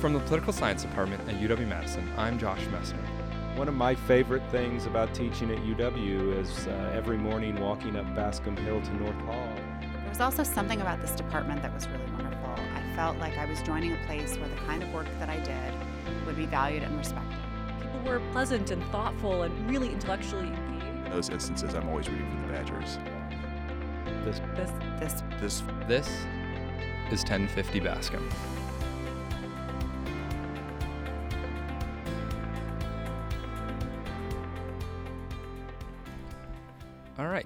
From the Political Science Department at UW Madison, I'm Josh Messner. One of my favorite things about teaching at UW is uh, every morning walking up Bascom Hill to North Hall. There was also something about this department that was really wonderful. I felt like I was joining a place where the kind of work that I did would be valued and respected. People were pleasant and thoughtful and really intellectually engaged. In those instances, I'm always rooting for the Badgers. This This, this, This This is 1050 Bascom.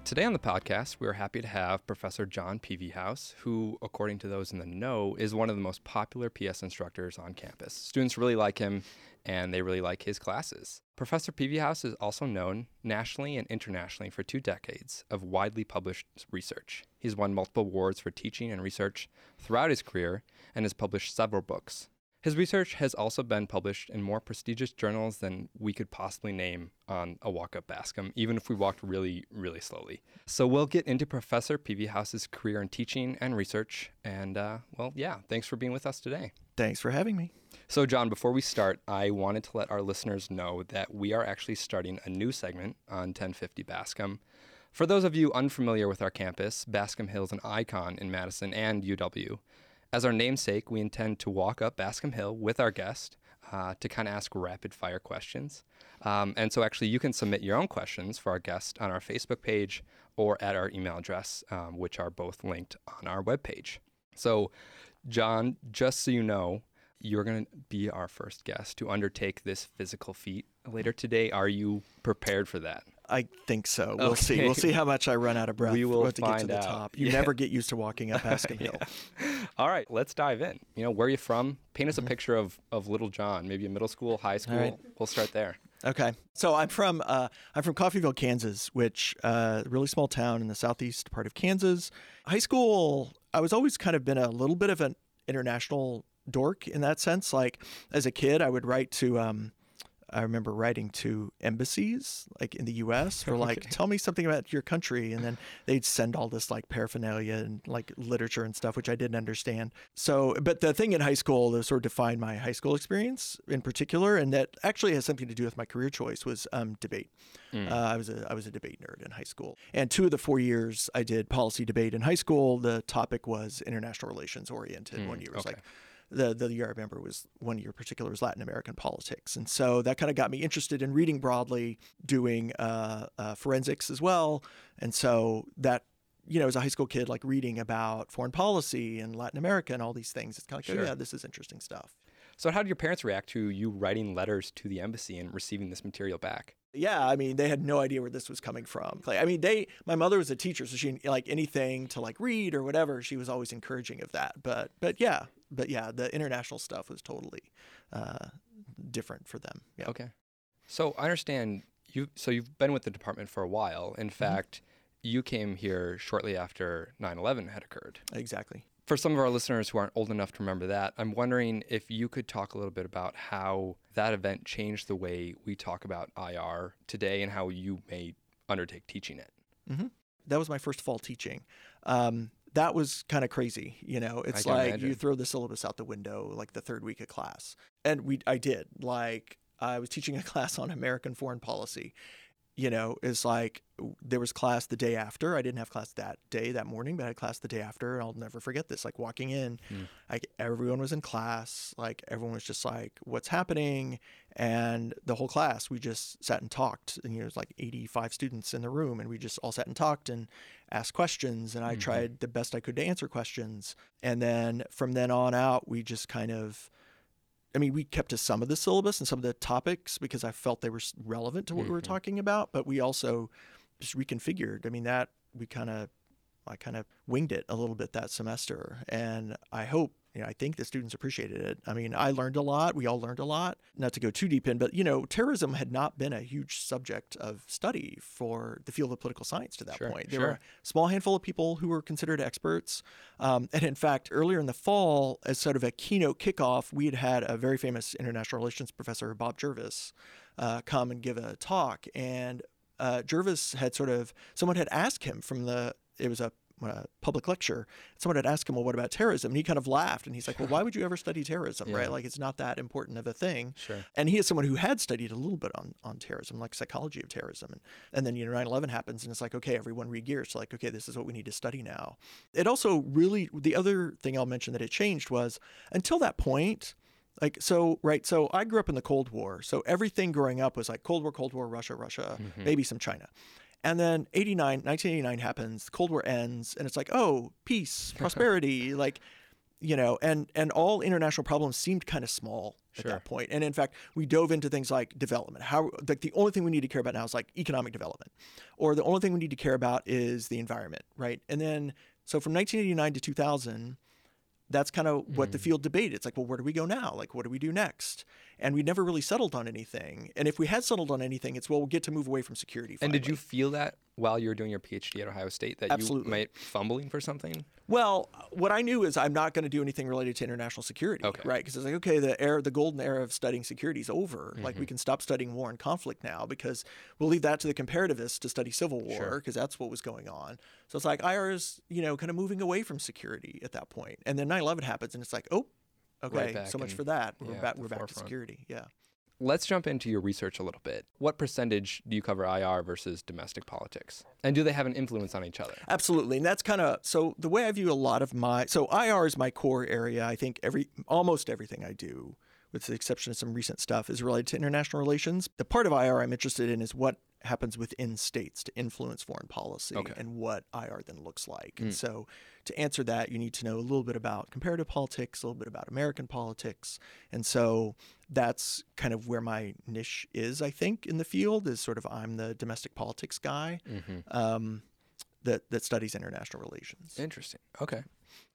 Today on the podcast, we're happy to have Professor John Pevehouse, who, according to those in the know, is one of the most popular PS instructors on campus. Students really like him, and they really like his classes. Professor Pevehouse is also known nationally and internationally for two decades of widely published research. He's won multiple awards for teaching and research throughout his career and has published several books. His research has also been published in more prestigious journals than we could possibly name on a walk up Bascom, even if we walked really, really slowly. So we'll get into Professor Pevehouse's career in teaching and research. And, uh, well, yeah, thanks for being with us today. Thanks for having me. So, John, before we start, I wanted to let our listeners know that we are actually starting a new segment on 1050 Bascom. For those of you unfamiliar with our campus, Bascom Hill is an icon in Madison and UW. As our namesake, we intend to walk up Bascom Hill with our guest uh, to kind of ask rapid fire questions. Um, and so, actually, you can submit your own questions for our guest on our Facebook page or at our email address, um, which are both linked on our webpage. So, John, just so you know, you're going to be our first guest to undertake this physical feat later today. Are you prepared for that? I think so. We'll see. We'll see how much I run out of breath We will to get to the out. top. You Yeah. never get used to walking up Bascom Hill. All right, let's dive in. You know, where are you from? Paint us a picture of, of little John, maybe a middle school, high school. right. We'll start there. Okay, so I'm from uh, I'm from Coffeyville, Kansas, which uh, really small town in the southeast part of Kansas. High school, I was always kind of been a little bit of an international dork in that sense. Like as a kid, I would write to. Um, I remember writing to embassies, like in the U.S., for like, tell me something about your country, and then they'd send all this like paraphernalia and like literature and stuff, which I didn't understand. So, but the thing in high school that sort of defined my high school experience in particular, and that actually has something to do with my career choice, was um, debate. Uh, I was a I was a debate nerd in high school, and two of the four years I did policy debate in high school, the topic was international relations oriented. one year was okay. like the the year I remember was one year in particular was Latin American politics, and so that kind of got me interested in reading broadly, doing uh, uh, forensics as well, and so that. You know, as a high school kid, like reading about foreign policy and Latin America and all these things, it's kind of like, Sure. oh yeah, this is interesting stuff. So, how did your parents react to you writing letters to the embassy and receiving this material back? Yeah, I mean, they had no idea where this was coming from. Like, I mean, they, my mother was a teacher, so she like anything to like read or whatever. She was always encouraging of that. But, but yeah, but yeah, the international stuff was totally uh, different for them. Yeah. Okay. So, I understand you. So, you've been with the department for a while. In fact, you came here shortly after 9 11 had occurred. Exactly. For some of our listeners who aren't old enough to remember that, I'm wondering if you could talk a little bit about how that event changed the way we talk about IR today and how you may undertake teaching it. That was my first fall teaching. Um, that was kind of crazy. You know, it's like imagine. you throw the syllabus out the window like the third week of class. And we, I did. Like, I was teaching a class on American foreign policy. You know, it's like there was class the day after. I didn't have class that day, that morning, but I had class the day after. And I'll never forget this. Like walking in, hmm. like everyone was in class. Like everyone was just like, what's happening? And the whole class, we just sat and talked. And you know, there's like 85 students in the room, and we just all sat and talked and asked questions. And I mm-hmm. tried the best I could to answer questions. And then from then on out, we just kind of I mean, we kept to some of the syllabus and some of the topics because I felt they were relevant to what we were mm-hmm. talking about, but we also just reconfigured. I mean, that we kind of, I kind of winged it a little bit that semester. And I hope, you know, I think the students appreciated it. I mean, I learned a lot. We all learned a lot. Not to go too deep in, but, you know, terrorism had not been a huge subject of study for the field of political science to that Sure, point. There sure. were a small handful of people who were considered experts. Um, and in fact, earlier in the fall, as sort of a keynote kickoff, we had had a very famous international relations professor, Bob Jervis, uh, come and give a talk. And uh, Jervis had sort of, someone had asked him from the, it was a uh, public lecture. Someone had asked him, "Well, what about terrorism?" And he kind of laughed, and he's like, "Well, why would you ever study terrorism? Yeah. Right? Like it's not that important of a thing." Sure. And he is someone who had studied a little bit on, on terrorism, like psychology of terrorism. And, and then, you know, 9 11 happens, and it's like, okay, everyone re-gears. So, like, okay, this is what we need to study now. It also really, the other thing I'll mention that it changed was until that point, like, so, right, so I grew up in the Cold War. So everything growing up was like Cold War, Cold War, Russia, Russia, maybe some China. And then 89, 1989 happens, Cold War ends, and it's like, oh, peace, prosperity, like, you know, and and all international problems seemed kind of small at Sure. that point. And in fact, we dove into things like development. How like the only thing we need to care about now is like economic development, or the only thing we need to care about is the environment, right? And then so from 1989 to 2000, that's kind of what Mm. the field debated. It's like, well, where do we go now? Like, what do we do next? And we never really settled on anything. And if we had settled on anything, it's well, we'll get to move away from security. And did you feel that while you were doing your PhD at Ohio State that Absolutely. you might fumbling for something? Well, what I knew is I'm not going to do anything related to international security, Okay. right? Because it's like, okay, the era, the golden era of studying security is over. Like Mm-hmm. we can stop studying war and conflict now because we'll leave that to the comparativists to study civil war Sure. because that's what was going on. So it's like IR is, you know, kind of moving away from security at that point. And then 9/11 happens, and it's like, oh, okay, back so much in- for that. We're yeah, back. We're back to security. Yeah. Let's jump into your research a little bit. What percentage do you cover IR versus domestic politics? And do they have an influence on each other? Absolutely, and that's kind of so the way I view a lot of my so IR is my core area. I think every almost everything I do, with the exception of some recent stuff, is related to international relations. The part of IR I'm interested in is what happens within states to influence foreign policy Okay. and what IR then looks like. And so to answer that, you need to know a little bit about comparative politics, a little bit about American politics. And so that's kind of where my niche is, I think, in the field is sort of I'm the domestic politics guy um, that, that studies international relations. Interesting. Okay.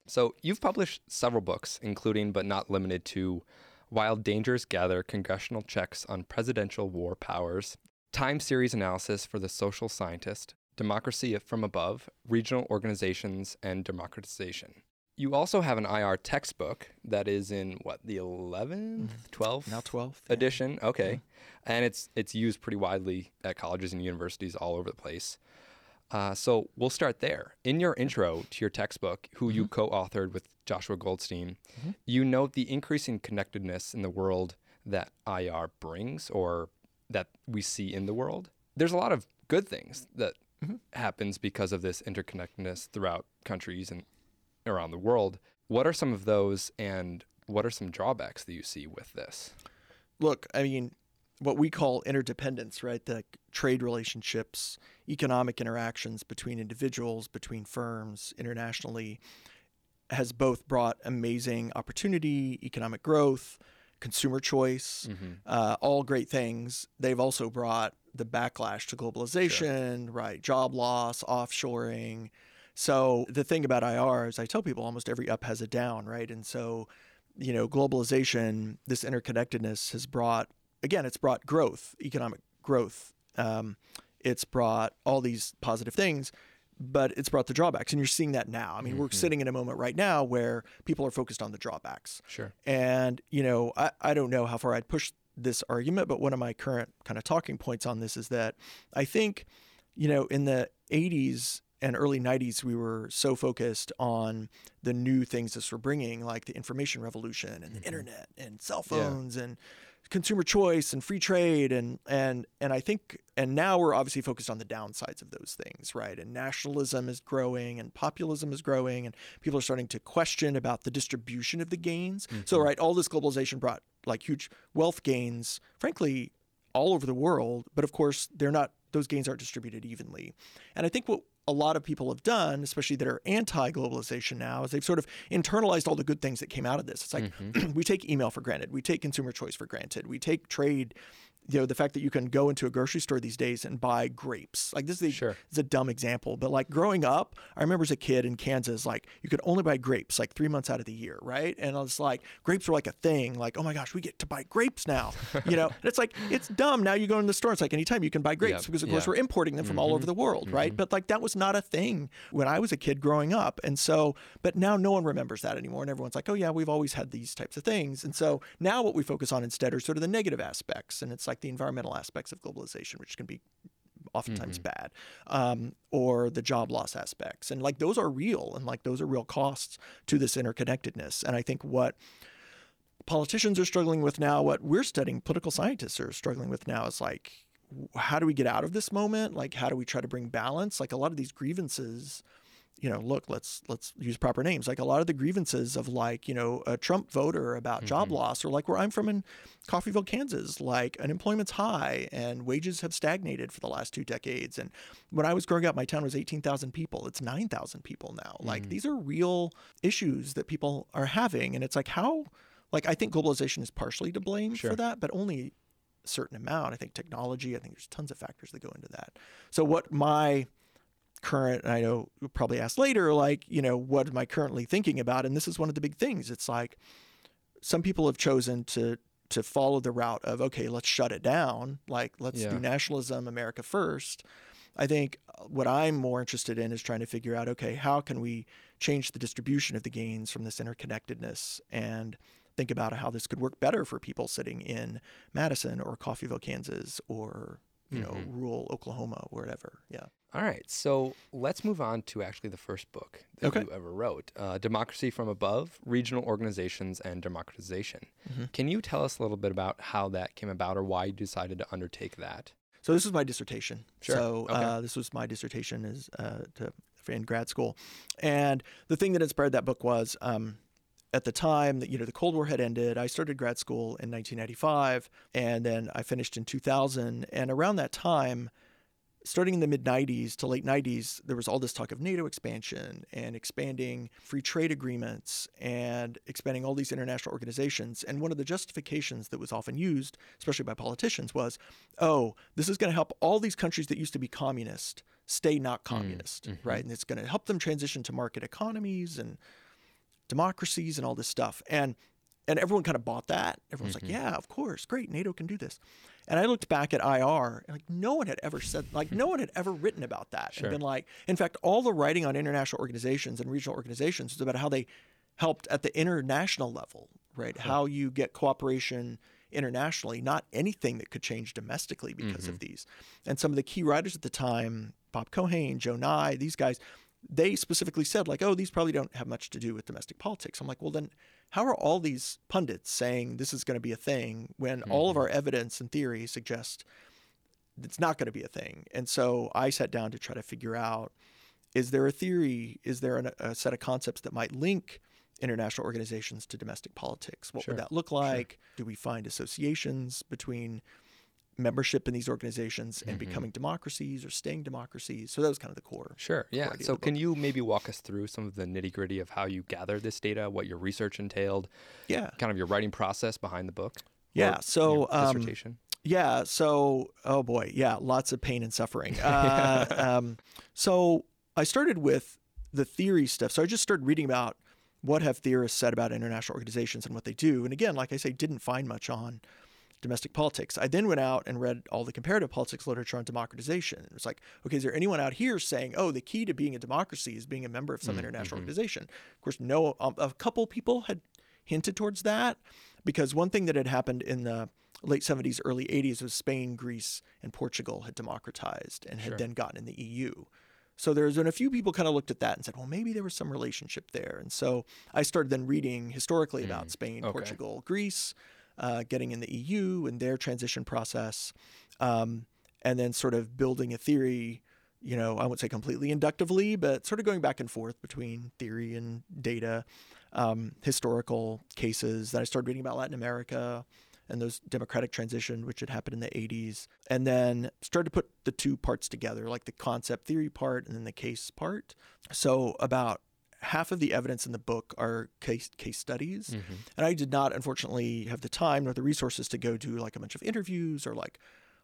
So you've published several books, including but not limited to While Dangers Gather Congressional Checks on Presidential War Powers, Time Series Analysis for the Social Scientist, Democracy from Above, Regional Organizations, and Democratization. You also have an IR textbook that is in what, the 11th, 12th? Mm-hmm. Now 12th. yeah. edition. Okay, and it's it's used pretty widely at colleges and universities all over the place. Uh, so we'll start there. In your intro to your textbook, who you mm-hmm. co-authored with Joshua Goldstein, mm-hmm. you note the increasing connectedness in the world that IR brings, or that we see in the world. There's a lot of good things that mm-hmm. happens because of this interconnectedness throughout countries and around the world. What are some of those, and what are some drawbacks that you see with this? Look, I mean, what we call interdependence, right? The trade relationships, economic interactions between individuals, between firms, internationally, has both brought amazing opportunity, economic growth, consumer choice, uh, all great things. They've also brought the backlash to globalization, right? Job loss, offshoring. So the thing about IR is I tell people almost every up has a down, right? And so, you know, globalization, this interconnectedness has brought, again, it's brought growth, economic growth. Um, it's brought all these positive things, but it's brought the drawbacks. And you're seeing that now. I mean, we're mm-hmm. sitting in a moment right now where people are focused on the drawbacks. Sure. And, you know, I, I don't know how far I'd push this argument, but one of my current kind of talking points on this is that I think, you know, in the 80s and early 90s, we were so focused on the new things this were bringing, like the information revolution and the mm-hmm. internet and cell Yeah. phones and consumer choice and free trade and and and I think and now we're obviously focused on the downsides of those things, right? And nationalism is growing and populism is growing and people are starting to question about the distribution of the gains. So mm-hmm. right, all this globalization brought like huge wealth gains, frankly, all over the world, but of course, they're not those gains aren't distributed evenly. And I think what a lot of people have done, especially that are anti-globalization now, is they've sort of internalized all the good things that came out of this. It's like mm-hmm. we take email for granted, we take consumer choice for granted, we take trade. You know, the fact that you can go into a grocery store these days and buy grapes. Like this is a, Sure. it's a dumb example, but like growing up, I remember as a kid in Kansas, like you could only buy grapes like three months out of the year, right? And I was like, grapes were like a thing. Like, oh my gosh, we get to buy grapes now. You know, and it's like it's dumb. Now you go in the store, it's like anytime you can buy grapes Yep. because of course Yeah. we're importing them from all over mm-hmm. the world, mm-hmm. right? But like that was not a thing when I was a kid growing up, and so but now no one remembers that anymore, and everyone's like, oh yeah, we've always had these types of things, and so now what we focus on instead are sort of the negative aspects, and it's like the environmental aspects of globalization, which can be oftentimes Mhm. bad, um, or the job loss aspects, and like those are real, and like those are real costs to this interconnectedness. And I think what politicians are struggling with now, what we're studying, political scientists are struggling with now, is like, how do we get out of this moment? Like, how do we try to bring balance? Like a lot of these grievances, you know, look, let's let's use proper names. Like a lot of the grievances of like, you know, a Trump voter about job Mhm. loss, or like where I'm from in Coffeyville, Kansas, like unemployment's high and wages have stagnated for the last two decades. And when I was growing up, my town was 18,000 people. It's 9,000 people now. Like Mhm. these are real issues that people are having. And it's like, how, like, I think globalization is partially to blame Sure. for that, but only a certain amount. I think technology, I think there's tons of factors that go into that. So, what my current, and I know you'll probably ask later, like, you know, what am I currently thinking about? And this is one of the big things. It's like some people have chosen to to follow the route of okay, let's shut it down. Like let's Yeah. do nationalism, America first. I think uh, what I'm more interested in is trying to figure out okay, how can we change the distribution of the gains from this interconnectedness and think about how this could work better for people sitting in Madison or Coffeyville, Kansas, or you know, Mhm. rural Oklahoma, wherever. Yeah. All right, so let's move on to actually the first book that Okay. you ever wrote uh, Democracy from Above Regional Organizations and Democratization. Mhm. Can you tell us a little bit about how that came about or why you decided to undertake that? So this was my dissertation. Sure. So Okay. uh, this was my dissertation is uh, to, in grad school, and the thing that inspired that book was um, at the time that you know the Cold War had ended. I started grad school in 1995, and then I finished in 2000. And around that time, starting in the mid 90s to late 90s, there was all this talk of NATO expansion and expanding free trade agreements and expanding all these international organizations. And one of the justifications that was often used, especially by politicians, was, oh, this is going to help all these countries that used to be communist stay not communist, mhm. right? And it's going to help them transition to market economies and democracies and all this stuff. And and everyone kind of bought that. Everyone's Mhm. like, yeah, of course, great, NATO can do this. And I looked back at IR, and like no one had ever said, like no one had ever written about that, Sure. and been like, in fact, all the writing on international organizations and regional organizations is about how they helped at the international level, right? How you get cooperation internationally, not anything that could change domestically because of these. And some of the key writers at the time, Bob Keohane, Joe Nye, these guys, they specifically said like, oh, these probably don't have much to do with domestic politics. I'm like, well, then how are all these pundits saying this is going to be a thing when all of mm-hmm. our evidence and theory suggest it's not going to be a thing? And so I sat down to try to figure out is there a theory? Is there an, a set of concepts that might link international organizations to domestic politics? What Sure, would that look like? Do we find associations between membership in these organizations and Mhm. becoming democracies or staying democracies? So that was kind of the core. Sure, yeah. So, can you maybe walk us through some of the nitty gritty of how you gathered this data, what your research entailed, Yeah. kind of your writing process behind the book? Yeah. So, um, dissertation. Yeah. So, oh boy, yeah, lots of pain and suffering. Uh, um, so I started with the theory stuff. So I just started reading about what have theorists said about international organizations and what they do. And again, like I say, didn't find much on domestic politics. I then went out and read all the comparative politics literature on democratization. It was like, okay, is there anyone out here saying, oh, the key to being a democracy is being a member of some Mm, international mhm. organization? Of course, no. Um, a couple people had hinted towards that because one thing that had happened in the late 70s, early 80s was Spain, Greece, and Portugal had democratized and had Sure. then gotten in the EU. So there's been a few people kind of looked at that and said, well, maybe there was some relationship there. And so I started then reading historically about Mm, Spain, okay. Portugal, Greece, uh, getting in the EU and their transition process, um, and then sort of building a theory. You know, I won't say completely inductively, but sort of going back and forth between theory and data, um, historical cases. Then I started reading about Latin America and those democratic transition, which had happened in the 80s, and then started to put the two parts together, like the concept theory part and then the case part. So about half of the evidence in the book are case case studies, Mhm. and I did not, unfortunately, have the time nor the resources to go do like a bunch of interviews or like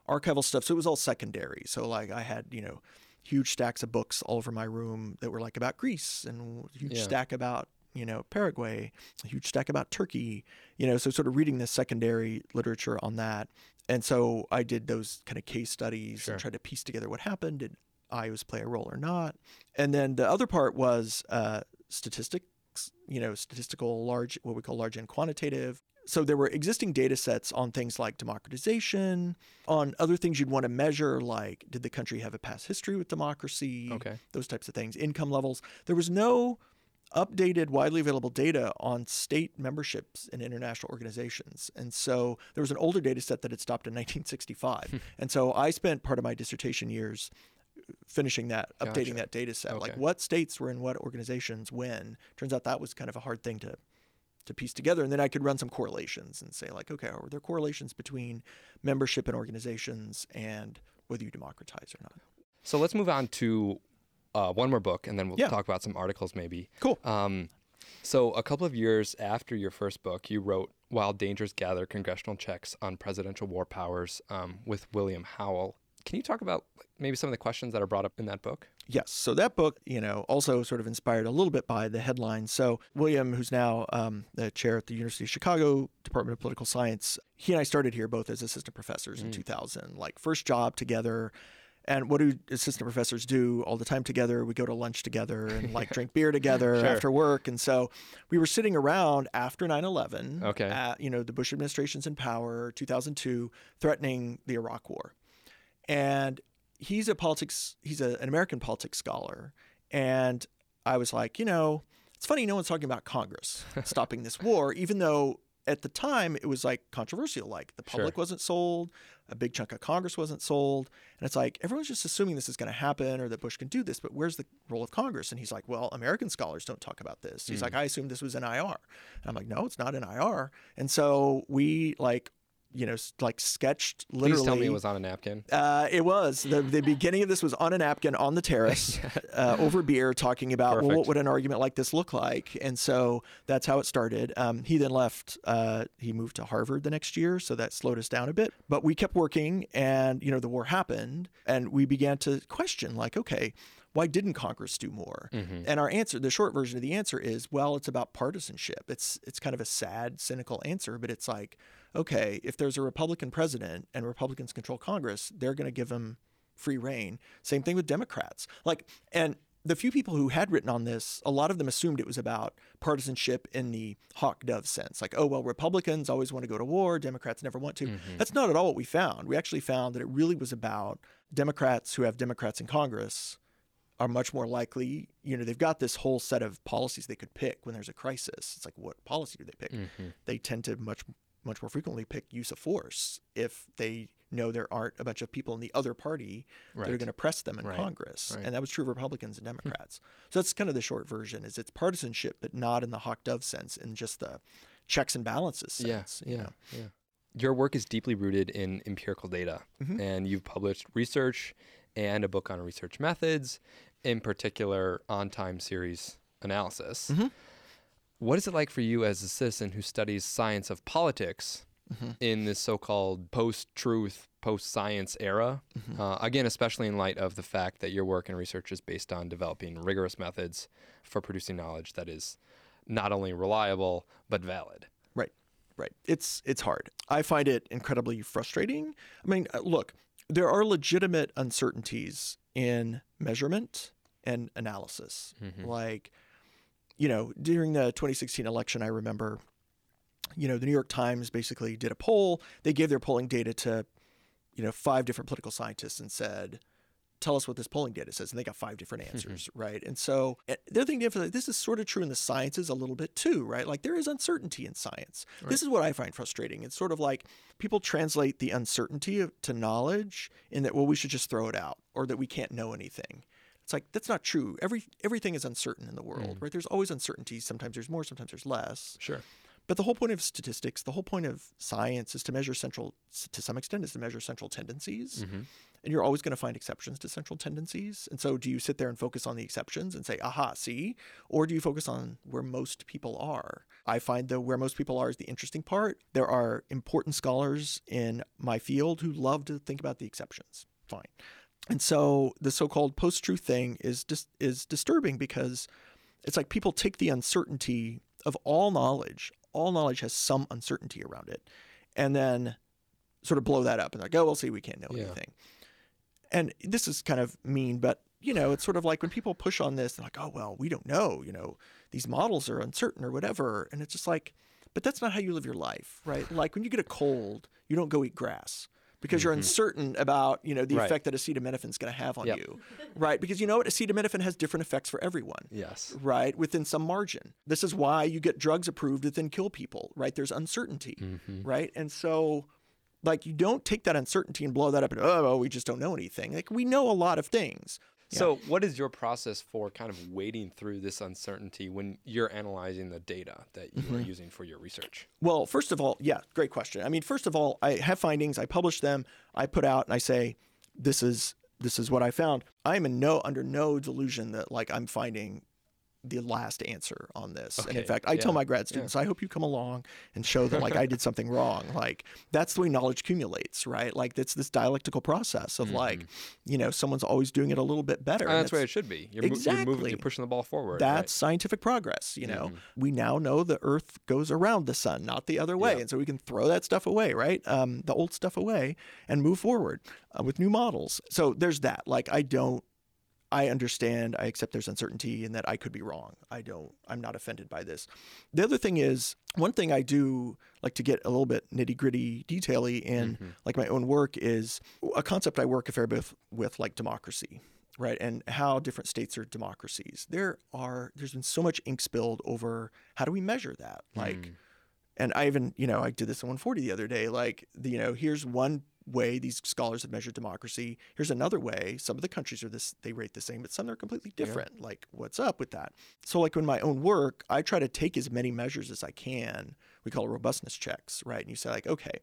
archival stuff. So it was all secondary. So like I had, you know, huge stacks of books all over my room that were like about Greece and a huge Yeah. stack about, you know, Paraguay, a huge stack about Turkey, you know, so sort of reading the secondary literature on that. And so I did those kind of case studies Sure. and tried to piece together what happened. Did IOs play a role or not? And then the other part was uh, statistic you know, statistical large, what we call large and quantitative. So there were existing data sets on things like democratization, on other things you'd want to measure, like did the country have a past history with democracy, Okay. those types of things, income levels. There was no updated, widely available data on state memberships in international organizations. And so there was an older data set that had stopped in 1965. and so I spent part of my dissertation years finishing that, updating that data set. Like what states were in what organizations when. Turns out that was kind of a hard thing to to piece together. And then I could run some correlations and say, like, okay, are there correlations between membership in organizations and whether you democratize or not? So let's move on to uh, one more book, and then we'll Yeah. talk about some articles maybe. Cool. Um, so a couple of years after your first book, you wrote "While Dangers Gather: Congressional Checks on Presidential War Powers" um, with William Howell. Can you talk about maybe some of the questions that are brought up in that book? Yes. So that book, you know, also sort of inspired a little bit by the headline. So William, who's now um, the chair at the University of Chicago Department of Political Science, he and I started here both as assistant professors in 2000. Like first job together. And what do assistant professors do all the time together? We go to lunch together and like drink beer together Sure. after work. And so we were sitting around after 9/11. Okay. At, you know, the Bush administration's in power, 2002, threatening the Iraq War and he's a politics he's a, an american politics scholar. And i was like you know it's funny no one's talking about congress stopping this war even though at the time it was like controversial like the public Sure. wasn't sold a big chunk of congress wasn't sold. And it's like everyone's just assuming this is going to happen or that bush can do this but where's the role of congress? And he's like well american scholars don't talk about this. He's hmm. like i assumed this was an ir and i'm like no it's not an ir and so we like you know like sketched literally Please tell me it was on a napkin. uh, it was the the beginning of this was on a napkin on the terrace uh, over beer, talking about well, what would an argument like this look like, and so that's how it started. Um, he then left. Uh, he moved to Harvard the next year, so that slowed us down a bit. But we kept working, and you know the war happened, and we began to question like, okay. Why didn't Congress do more? Mm-hmm. And our answer, the short version of the answer is, well, it's about partisanship. It's it's kind of a sad, cynical answer, but it's like, okay, if there's a Republican president and Republicans control Congress, they're going to give him free reign. Same thing with Democrats. Like, and the few people who had written on this, a lot of them assumed it was about partisanship in the hawk dove sense. Like, oh, well, Republicans always want to go to war, Democrats never want to. Mm-hmm. That's not at all what we found. We actually found that it really was about Democrats who have Democrats in Congress are much more likely, you know, they've got this whole set of policies they could pick when there's a crisis. It's like, what policy do they pick? Mm-hmm. They tend to much, much more frequently pick use of force if they know there aren't a bunch of people in the other party that are going to press them in Right. Congress. Right. And that was true of Republicans and Democrats. so that's kind of the short version is it's partisanship, but not in the hawk dove sense, in just the checks and balances Yeah, sense. you yeah, know? yeah. Your work is deeply rooted in empirical data, Mhm. and you've published research and a book on research methods, in particular on time series analysis. Mhm. What is it like for you as a citizen who studies science of politics Mhm. in this so-called post-truth, post-science era? Mhm. Uh, again, especially in light of the fact that your work and research is based on developing rigorous methods for producing knowledge that is not only reliable but valid. Right. Right. It's it's hard. I find it incredibly frustrating. I mean, uh, look, there are legitimate uncertainties in measurement and analysis. Mhm. Like, you know, during the 2016 election, I remember, you know, the New York Times basically did a poll. They gave their polling data to, you know, five different political scientists and said, tell us what this polling data says. And they got five different answers, right? And so the other thing to emphasize, this is sort of true in the sciences a little bit too, right? Like there is uncertainty in science. This is what I find frustrating. It's sort of like people translate the uncertainty of, to knowledge in that, well, we should just throw it out or that we can't know anything. It's like that's not true. Every everything is uncertain in the world, mm. right? There's always uncertainty. Sometimes there's more, sometimes there's less. Sure. But the whole point of statistics, the whole point of science is to measure central, to some extent, is to measure central tendencies. Mhm. And you're always going to find exceptions to central tendencies. And so, do you sit there and focus on the exceptions and say, aha, see? Or do you focus on where most people are? I find that where most people are is the interesting part. There are important scholars in my field who love to think about the exceptions. Fine. And so, the so called post truth thing is, dis- is disturbing because it's like people take the uncertainty of all knowledge, all knowledge has some uncertainty around it, and then sort of blow that up and like, oh, we'll see, we can't know Yeah. anything. And this is kind of mean, but you know, it's sort of like when people push on this, they're like, oh, well, we don't know, you know, these models are uncertain or whatever. And it's just like, but that's not how you live your life, right? Like when you get a cold, you don't go eat grass because you're uncertain about you know the Right. effect that acetaminophen is going to have on Yep. you, right? Because you know what, acetaminophen has different effects for everyone Yes. right, within some margin. This is why you get drugs approved that then kill people, right? There's uncertainty, Mm-hmm. right? And so, like, you don't take that uncertainty and blow that up and, oh, we just don't know anything. Like, we know a lot of things. So, what is your process for kind of wading through this uncertainty when you're analyzing the data that you Mm-hmm. are using for your research? Well, first of all, yeah, great question. I mean, first of all, I have findings, I publish them, I put out and I say, this is this is what I found. I'm in no under no delusion that like I'm finding the last answer on this. And in fact, I tell my grad students, I hope you come along and show them like I did something wrong. Like that's the way knowledge accumulates, right? Like it's this dialectical process of like, you know, someone's always doing it a little bit better. That's where it's- it should be. You're, mo- you're, moving, Exactly. you're pushing the ball forward. that's scientific progress you know Mm-hmm. we now know the earth goes around the sun not the other way Yeah. and so we can throw that stuff away right um, the old stuff away and move forward uh, with new models so there's that like i don't i understand i accept there's uncertainty and that i could be wrong. I don't i'm not offended by this. The other thing is one thing i do like to get a little bit nitty gritty detaily in mm-hmm. like my own work is a concept i work a fair bit with, like democracy right? And how different states are democracies. There are there's been so much ink spilled over how do we measure that? Like mm. and i even you know i did this in 140 the other day like the, you know here's one way these scholars have measured democracy here's another way some of the countries are this they rate the same but some are completely different like what's up with that so like in my own work i try to take as many measures as i can we call it robustness checks right and you say like okay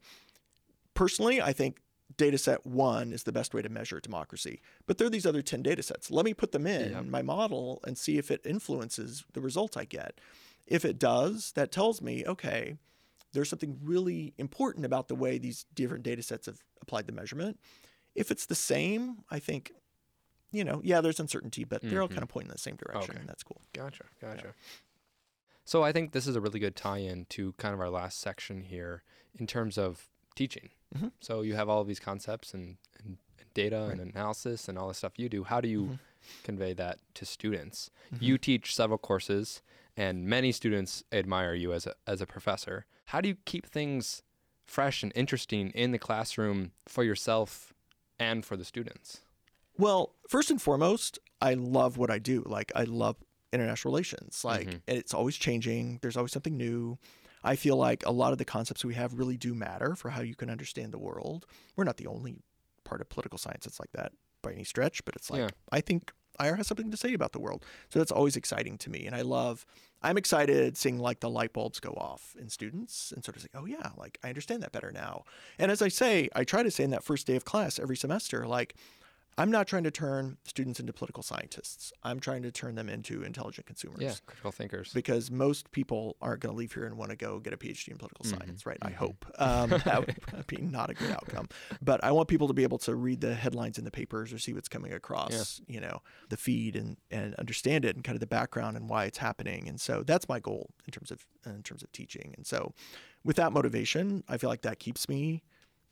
personally i think data set one is the best way to measure democracy. But there are these other 10 data sets. Let me put them in Yep. my model and see if it influences the results I get. If it does, that tells me, okay, there's something really important about the way these different data sets have applied the measurement. If it's the same, I think, you know, yeah, there's uncertainty, but they're all kind of pointing in the same direction, Okay. and that's cool. Gotcha, gotcha. So I think this is a really good tie-in to kind of our last section here in terms of teaching. Mhm. So you have all of these concepts and, and data and analysis and all the stuff you do. How do you Mhm. convey that to students? Mm-hmm. You teach several courses, and many students admire you as a as a professor. How do you keep things fresh and interesting in the classroom for yourself and for the students? Well, first and foremost, I love what I do. Like I love international relations. Like Mhm. and it's always changing. There's always something new. I feel like a lot of the concepts we have really do matter for how you can understand the world. We're not the only part of political science that's like that by any stretch, but it's like Yeah. I think IR has something to say about the world. So that's always exciting to me. And I love I'm excited seeing like the light bulbs go off in students and sort of say, oh yeah, like I understand that better now. And as I say, I try to say in that first day of class every semester, like I'm not trying to turn students into political scientists. I'm trying to turn them into intelligent consumers. Yeah, critical thinkers. Because most people aren't going to leave here and want to go get a PhD in political Mm-hmm. science, right? I hope. Um, that would be not a good outcome. But I want people to be able to read the headlines in the papers or see what's coming across, you know, the feed and, and understand it and kind of the background and why it's happening. And so that's my goal in terms of in terms of teaching. And so with that motivation, I feel like that keeps me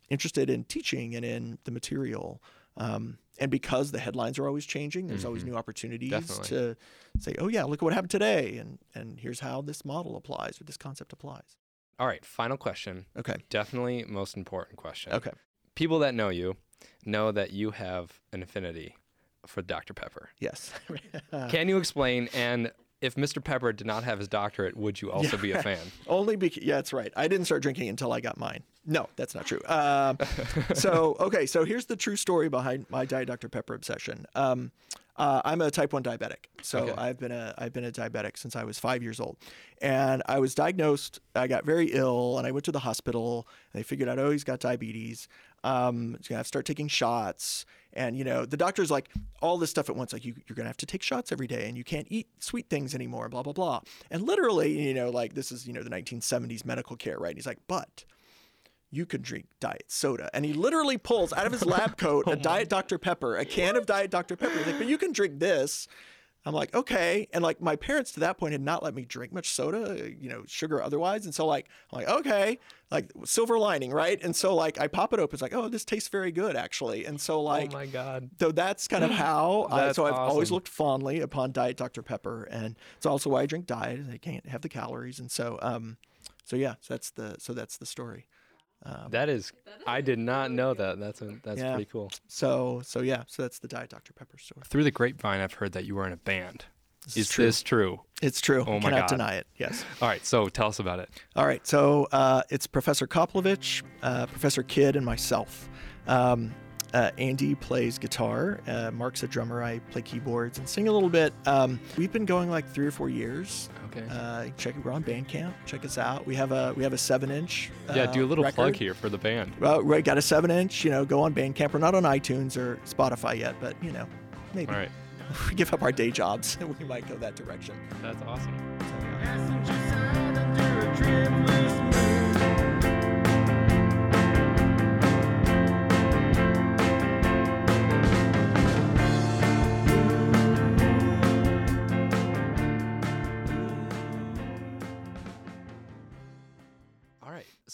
interested in teaching and in the material. Um, and because the headlines are always changing, there's always mm-hmm. new opportunities Definitely. to say, "Oh yeah, look at what happened today," and and here's how this model applies or this concept applies. All right, final question. Okay. Definitely most important question. Okay. People that know you know that you have an affinity for Dr. Pepper. Yes. Can you explain? And if Mr. Pepper did not have his doctorate, would you also be a fan? Only because yeah, that's right. I didn't start drinking until I got mine. No, that's not true. Um, so okay, so here's the true story behind my Diet Dr Pepper obsession. Um, uh, I'm a type one diabetic, so Okay. I've been a I've been a diabetic since I was five years old, and I was diagnosed. I got very ill, and I went to the hospital. And they figured out, oh, he's got diabetes. Um, you gonna have to start taking shots, and you know the doctor's like all this stuff at once. Like you, you're gonna have to take shots every day, and you can't eat sweet things anymore. Blah blah blah. And literally, you know, like this is you know the 1970s medical care, right? And he's like, but you can drink diet soda. And he literally pulls out of his lab coat a Diet Dr. Pepper, a can of Diet Dr. Pepper. He's like, but you can drink this. I'm like, okay. And like my parents to that point had not let me drink much soda, you know, sugar otherwise. And so like, I'm like, okay, like silver lining, right? And so like I pop it open, it's like, oh, this tastes very good actually. And so like, oh my god. so that's kind of how. I, so I've always looked fondly upon Diet Dr Pepper, and it's also why I drink Diet. I can't have the calories, and so um, so yeah, so that's the so that's the story. Um, That is I did not know that. That's a, that's Yeah. pretty cool. so so yeah, so that's the Diet Dr Pepper story. Through the grapevine I've heard that you were in a band. This Is this true? It's true. Oh my Cannot God. deny it. Yes. All right, so tell us about it. All right, so uh, it's Professor Copelovitch, uh, Professor Kydd, and myself. Um, uh, Andy plays guitar. Uh, Mark's a drummer. I play keyboards and sing a little bit. Um, we've been going like three or four years. Okay. Uh, check it. We're on Bandcamp. Check us out. We have a we have a seven inch. Uh, yeah, do a little plug record. here for the band. Well, we got a seven inch. You know, go on Bandcamp. We're not on iTunes or Spotify yet, but you know, maybe All right. we give up our day jobs, we might go that direction. That's awesome. All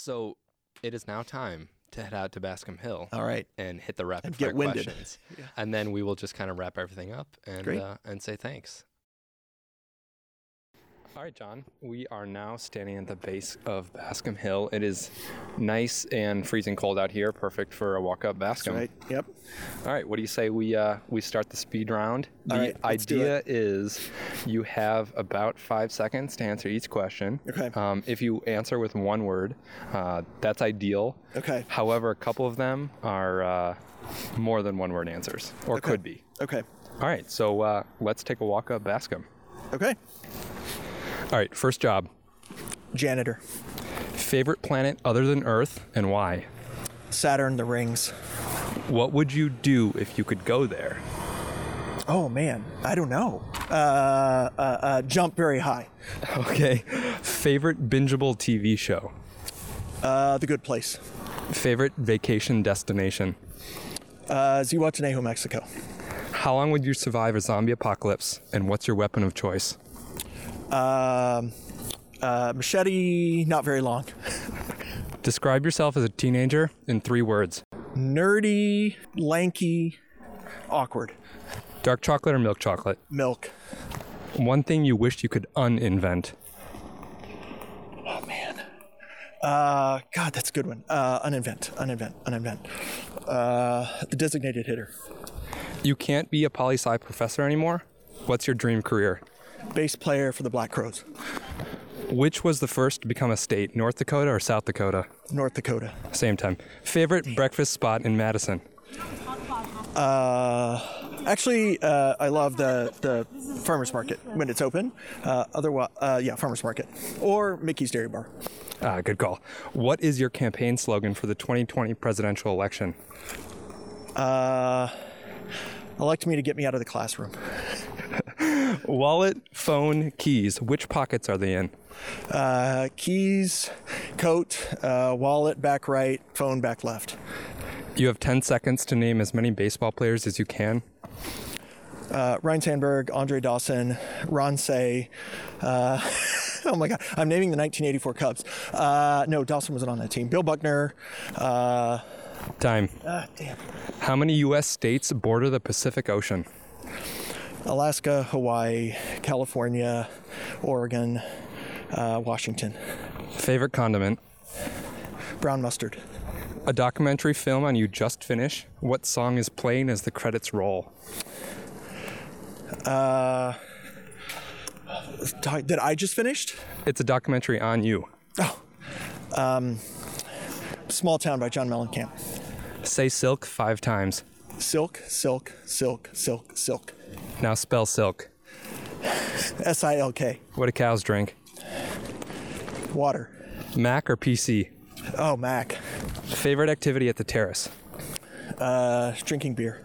So it is now time to head out to Bascom Hill All right. and hit the rapid And fire get winded. questions. Yeah. And then we will just kind of wrap everything up and uh, and say thanks. All right, John. We are now standing at the base of Bascom Hill. It is nice and freezing cold out here, perfect for a walk up Bascom. Right. Yep. All right, what do you say we uh, we start the speed round? The All right, let's do idea is you have about five seconds to answer each question. Okay. Um, if you answer with one word, uh, that's ideal. Okay. However, a couple of them are uh, more than one word answers, or Okay. could be. Okay. All right, so uh, let's take a walk up Bascom. Okay. All right, first job. Janitor. Favorite planet other than Earth and why? Saturn. The rings. What would you do if you could go there? Oh man, I don't know. Uh, uh, uh, jump very high. Okay. Favorite bingeable TV show? Uh, the Good Place. Favorite vacation destination? Uh, Zihuatanejo, Mexico. How long would you survive a zombie apocalypse? And what's your weapon of choice? Um, uh, machete. Not very long. Describe yourself as a teenager in three words Nerdy, lanky, awkward. dark chocolate or milk chocolate? Milk. One thing you wish you could uninvent. Oh man. Uh, God, that's a good one. Uh, uninvent, uninvent, uninvent. Uh, the designated hitter. You can't be a poli sci professor anymore? What's your dream career? Bass player for the Black Crowes. Which was the first to become a state, North Dakota or South Dakota? North Dakota. Same time. Favorite breakfast spot in Madison? Uh, actually, uh, I love the the farmers market when it's open. Uh, otherwise, uh, yeah, farmers market or Mickey's Dairy Bar. Ah, good call. What is your campaign slogan for the 2020 presidential election? Uh, elect me to get me out of the classroom. Wallet, phone, keys. Which pockets are they in? Uh, keys, coat, uh, wallet back right, phone back left. You have 10 seconds to name as many baseball players as you can. Uh, Ryne Sandberg, Andre Dawson, Ron Cey. Uh, oh my God, I'm naming the 1984 Cubs. Uh, no, Dawson wasn't on that team. Bill Buckner. Uh, Time. ah, damn. How many U.S. states border the Pacific Ocean? Alaska, Hawaii, California, Oregon, uh, Washington. Favorite condiment? Brown mustard. A documentary film on you just finished. What song is playing as the credits roll? Uh, doc- that I just finished? It's a documentary on you. Oh, um, Small Town by John Mellencamp. Say silk five times. Silk, silk, silk, silk, silk. Now spell silk. S I L K. What do cows drink? Water. Mac or PC? Oh, Mac. Favorite activity at the terrace? Uh, drinking beer.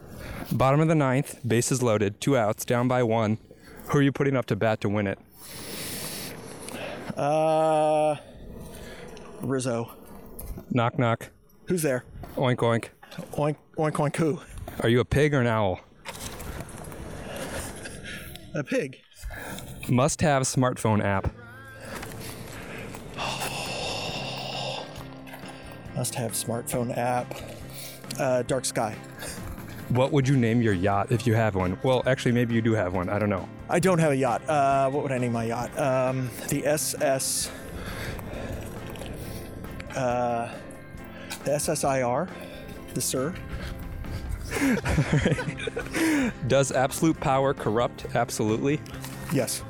Bottom of the ninth, bases loaded, two outs, down by one. Who are you putting up to bat to win it? Uh, Rizzo. Knock knock. Who's there? Oink oink. Oink, oink, oink, who? Are you a pig or an owl? A pig. Must have smartphone app. Must have smartphone app. Uh, dark sky. What would you name your yacht if you have one? Well, actually, maybe you do have one. I don't know. I don't have a yacht. Uh, what would I name my yacht? Um, the SS. Uh, the SSIR, the Sir. Does absolute power corrupt? Absolutely. Yes.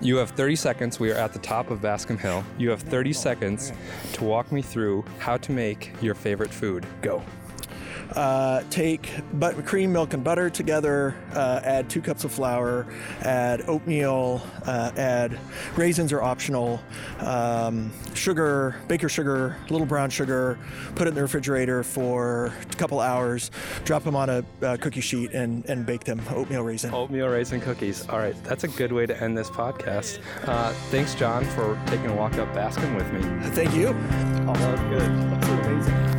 You have 30 seconds. We are at the top of Bascom Hill. You have 30 seconds to walk me through how to make your favorite food. Go. Uh, take but cream, milk, and butter together. Uh, add two cups of flour. Add oatmeal. Uh, add raisins are optional. Um, sugar, baker sugar, little brown sugar. Put it in the refrigerator for a couple hours. Drop them on a uh, cookie sheet and, and bake them. Oatmeal raisin. Oatmeal raisin cookies. All right, that's a good way to end this podcast. Uh, thanks, John, for taking a walk up Bascom with me. Thank you. Oh, good. That's amazing.